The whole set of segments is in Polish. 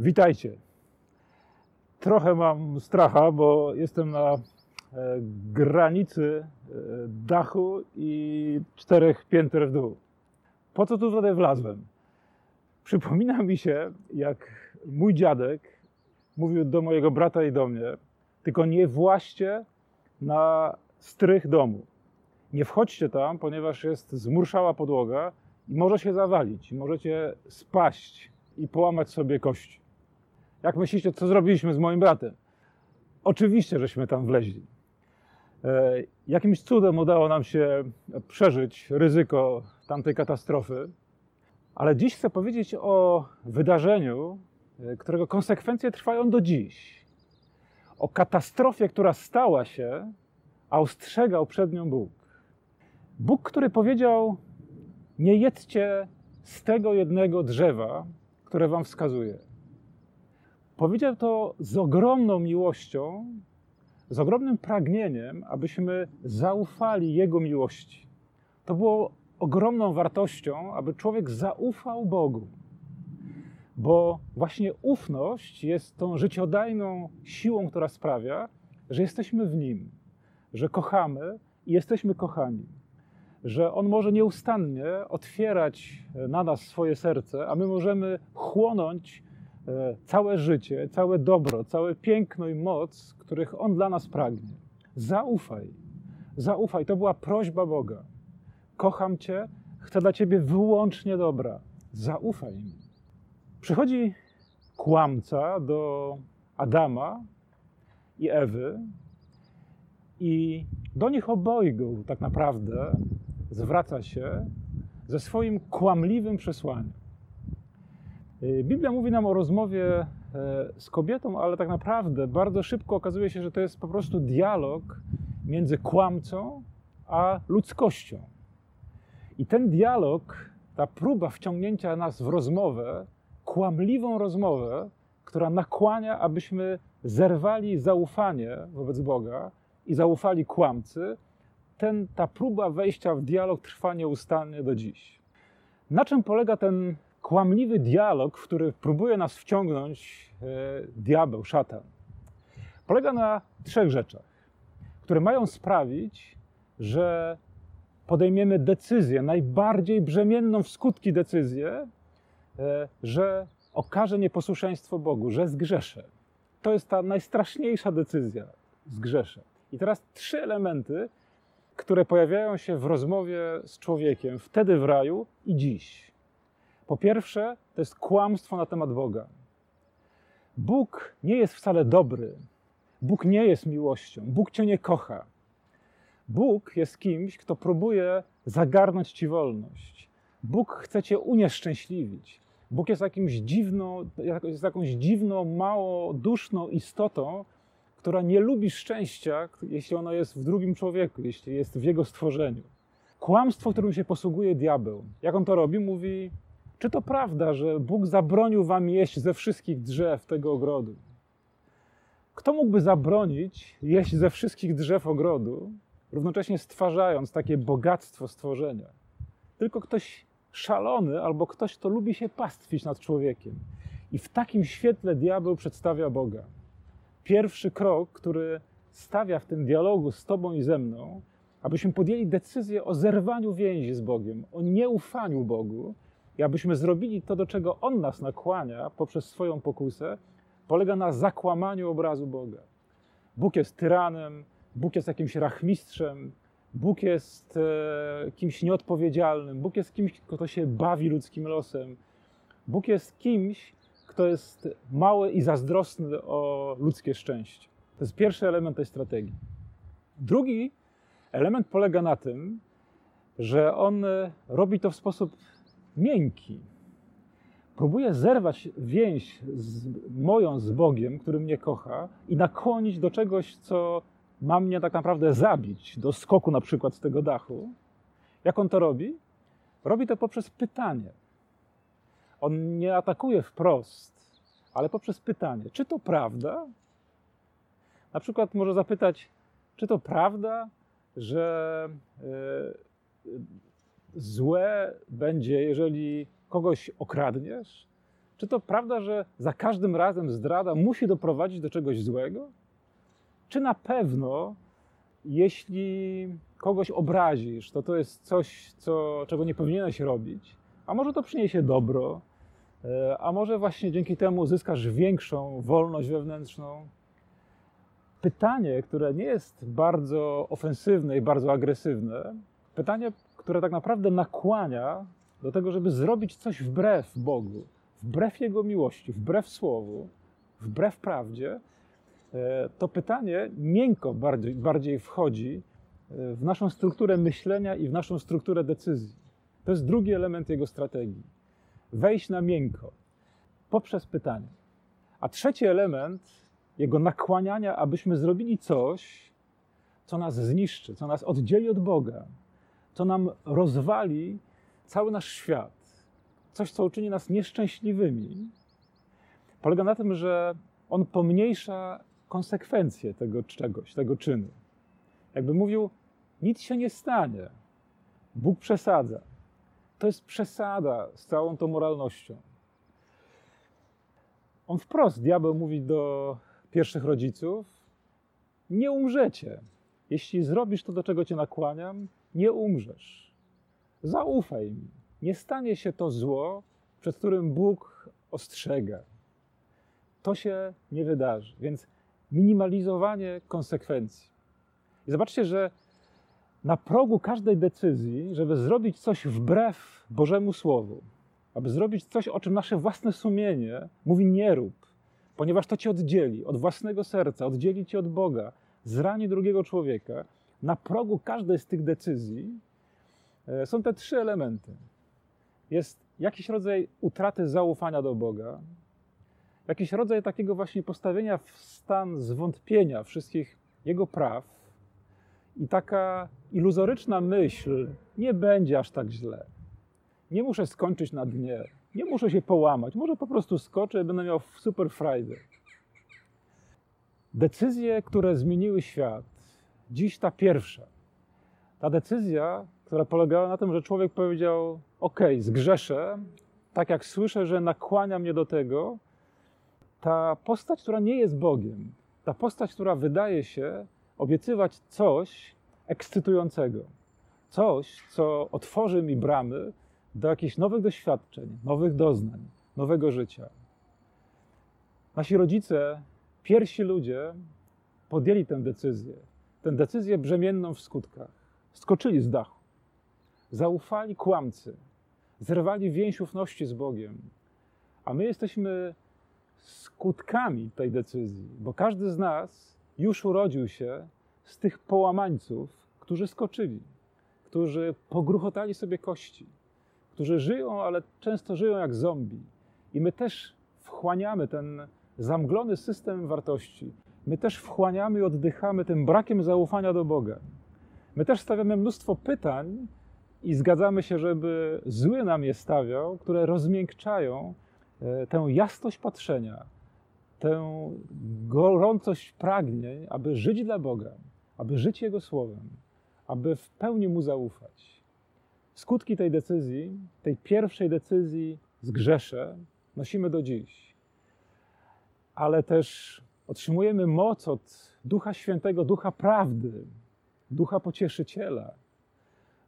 Witajcie. Trochę mam stracha, bo jestem na e, granicy e, dachu i czterech pięter w dół. Po co tu tutaj wlazłem? Przypomina mi się, jak mój dziadek mówił do mojego brata i do mnie, tylko nie właście na strych domu. Nie wchodźcie tam, ponieważ jest zmurszała podłoga i może się zawalić, możecie spaść i połamać sobie kości. Jak myślicie, co zrobiliśmy z moim bratem? Oczywiście, żeśmy tam wleźli. E, jakimś cudem udało nam się przeżyć ryzyko tamtej katastrofy, ale dziś chcę powiedzieć o wydarzeniu, e, którego konsekwencje trwają do dziś. O katastrofie, która stała się, a ostrzegał przed nią Bóg. Bóg, który powiedział: Nie jedzcie z tego jednego drzewa, które wam wskazuje. Powiedział to z ogromną miłością, z ogromnym pragnieniem, abyśmy zaufali Jego miłości. To było ogromną wartością, aby człowiek zaufał Bogu. Bo właśnie ufność jest tą życiodajną siłą, która sprawia, że jesteśmy w Nim, że kochamy i jesteśmy kochani. Że On może nieustannie otwierać na nas swoje serce, a my możemy chłonąć całe życie, całe dobro, całe piękno i moc, których On dla nas pragnie. Zaufaj, zaufaj. To była prośba Boga. Kocham Cię, chcę dla Ciebie wyłącznie dobra. Zaufaj mi. Przychodzi kłamca do Adama i Ewy i do nich obojgu tak naprawdę zwraca się ze swoim kłamliwym przesłaniem. Y, Biblia mówi nam o rozmowie e, z kobietą, ale tak naprawdę bardzo szybko okazuje się, że to jest po prostu dialog między kłamcą a ludzkością. I ten dialog, ta próba wciągnięcia nas w rozmowę, kłamliwą rozmowę, która nakłania, abyśmy zerwali zaufanie wobec Boga i zaufali kłamcy, ten, ta próba wejścia w dialog trwa nieustannie do dziś. Na czym polega ten kłamliwy dialog, w który próbuje nas wciągnąć e, diabeł, szatan, polega na trzech rzeczach, które mają sprawić, że podejmiemy decyzję, najbardziej brzemienną w skutki decyzję, e, że okażę nieposłuszeństwo Bogu, że zgrzeszę. To jest ta najstraszniejsza decyzja zgrzeszę. I teraz trzy elementy, które pojawiają się w rozmowie z człowiekiem wtedy w raju i dziś. Po pierwsze, to jest kłamstwo na temat Boga. Bóg nie jest wcale dobry. Bóg nie jest miłością. Bóg cię nie kocha. Bóg jest kimś, kto próbuje zagarnąć ci wolność. Bóg chce cię unieszczęśliwić. Bóg jest jakimś dziwną, jest jakąś dziwną, mało duszną istotą, która nie lubi szczęścia, jeśli ono jest w drugim człowieku, jeśli jest w jego stworzeniu. Kłamstwo, którym się posługuje diabeł. Jak on to robi? Mówi: czy to prawda, że Bóg zabronił wam jeść ze wszystkich drzew tego ogrodu? Kto mógłby zabronić jeść ze wszystkich drzew ogrodu, równocześnie stwarzając takie bogactwo stworzenia? Tylko ktoś szalony albo ktoś, kto lubi się pastwić nad człowiekiem. I w takim świetle diabeł przedstawia Boga. Pierwszy krok, który stawia w tym dialogu z Tobą i ze mną, abyśmy podjęli decyzję o zerwaniu więzi z Bogiem, o nieufaniu Bogu, i abyśmy zrobili to, do czego On nas nakłania poprzez swoją pokusę, polega na zakłamaniu obrazu Boga. Bóg jest tyranem, Bóg jest jakimś rachmistrzem, Bóg jest e, kimś nieodpowiedzialnym, Bóg jest kimś, kto się bawi ludzkim losem. Bóg jest kimś, kto jest mały i zazdrosny o ludzkie szczęście. To jest pierwszy element tej strategii. Drugi element polega na tym, że on robi to w sposób miękki. Próbuję zerwać więź z, moją z Bogiem, który mnie kocha, i nakłonić do czegoś, co ma mnie tak naprawdę zabić, do skoku na przykład z tego dachu. Jak on to robi? Robi to poprzez pytanie. On nie atakuje wprost, ale poprzez pytanie. Czy to prawda? Na przykład może zapytać, czy to prawda, że yy, złe będzie, jeżeli kogoś okradniesz? Czy to prawda, że za każdym razem zdrada musi doprowadzić do czegoś złego? Czy na pewno, jeśli kogoś obrazisz, to to jest coś, co, czego nie powinieneś robić? A może to przyniesie dobro? E, a może właśnie dzięki temu zyskasz większą wolność wewnętrzną? Pytanie, które nie jest bardzo ofensywne i bardzo agresywne, pytanie, które tak naprawdę nakłania do tego, żeby zrobić coś wbrew Bogu, wbrew Jego miłości, wbrew Słowu, wbrew prawdzie, e, to pytanie miękko bardziej, bardziej wchodzi e, w naszą strukturę myślenia i w naszą strukturę decyzji. To jest drugi element jego strategii. Wejść na miękko poprzez pytanie. A trzeci element jego nakłaniania, abyśmy zrobili coś, co nas zniszczy, co nas oddzieli od Boga, co nam rozwali cały nasz świat, coś, co uczyni nas nieszczęśliwymi, polega na tym, że on pomniejsza konsekwencje tego czegoś, tego czynu. Jakby mówił, nic się nie stanie. Bóg przesadza. To jest przesada z całą tą moralnością. On wprost, diabeł mówi do pierwszych rodziców: Nie umrzecie. Jeśli zrobisz to, do czego cię nakłaniam, nie umrzesz. Zaufaj mi. Nie stanie się to zło, przed którym Bóg ostrzega. To się nie wydarzy. Więc minimalizowanie konsekwencji. I zobaczcie, że na progu każdej decyzji, żeby zrobić coś wbrew Bożemu Słowu, aby zrobić coś, o czym nasze własne sumienie mówi nie rób, ponieważ to cię oddzieli od własnego serca, oddzieli cię od Boga, zrani drugiego człowieka, na progu każdej z tych decyzji e, są te trzy elementy. Jest jakiś rodzaj utraty zaufania do Boga, jakiś rodzaj takiego właśnie postawienia w stan zwątpienia wszystkich Jego praw i taka iluzoryczna myśl, nie będzie aż tak źle. Nie muszę skończyć na dnie, nie muszę się połamać, może po prostu skoczę i będę miał super frajdę. Decyzje, które zmieniły świat, dziś ta pierwsza. Ta decyzja, która polegała na tym, że człowiek powiedział: OK, zgrzeszę, tak jak słyszę, że nakłania mnie do tego, ta postać, która nie jest Bogiem, ta postać, która wydaje się obiecywać coś ekscytującego, coś, co otworzy mi bramy do jakichś nowych doświadczeń, nowych doznań, nowego życia. Nasi rodzice, pierwsi ludzie podjęli tę decyzję, tę decyzję brzemienną w skutkach. Skoczyli z dachu, zaufali kłamcy, zerwali więź ufności z Bogiem, a my jesteśmy skutkami tej decyzji, bo każdy z nas już urodził się z tych połamańców, którzy skoczyli, którzy pogruchotali sobie kości, którzy żyją, ale często żyją jak zombie. I my też wchłaniamy ten zamglony system wartości. My też wchłaniamy i oddychamy tym brakiem zaufania do Boga. My też stawiamy mnóstwo pytań i zgadzamy się, żeby zły nam je stawiał, które rozmiękczają e, tę jasność patrzenia, tę gorącość pragnień, aby żyć dla Boga, aby żyć Jego Słowem, aby w pełni Mu zaufać. Skutki tej decyzji, tej pierwszej decyzji zgrzeszę, nosimy do dziś. Ale też otrzymujemy moc od Ducha Świętego, Ducha Prawdy, Ducha Pocieszyciela,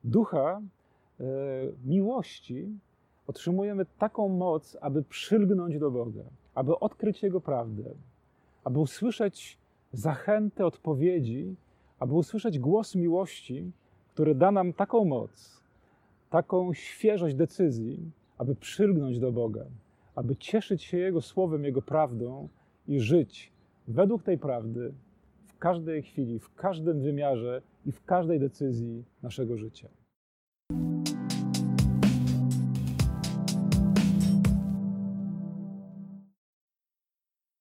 Ducha e, miłości. Otrzymujemy taką moc, aby przylgnąć do Boga, aby odkryć Jego prawdę, aby usłyszeć zachętę odpowiedzi, aby usłyszeć głos miłości, który da nam taką moc, taką świeżość decyzji, aby przylgnąć do Boga, aby cieszyć się Jego słowem, Jego prawdą i żyć według tej prawdy w każdej chwili, w każdym wymiarze i w każdej decyzji naszego życia.